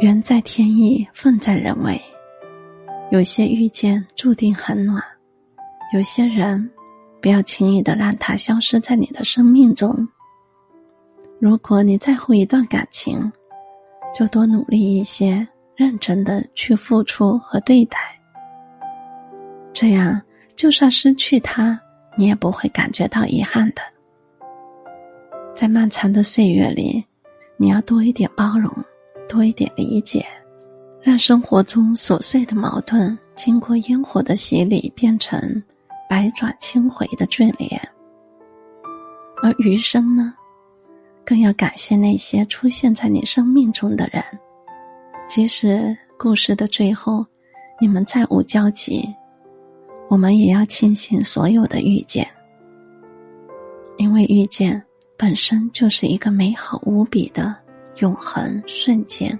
缘在天意，份在人为。有些遇见注定很暖，有些人，不要轻易的让他消失在你的生命中。如果你在乎一段感情，就多努力一些，认真的去付出和对待。这样，就算失去他，你也不会感觉到遗憾的。在漫长的岁月里，你要多一点包容。多一点理解，让生活中琐碎的矛盾经过烟火的洗礼，变成百转千回的眷恋。而余生呢，更要感谢那些出现在你生命中的人，即使故事的最后你们再无交集，我们也要庆幸所有的遇见，因为遇见本身就是一个美好无比的。永恒瞬间。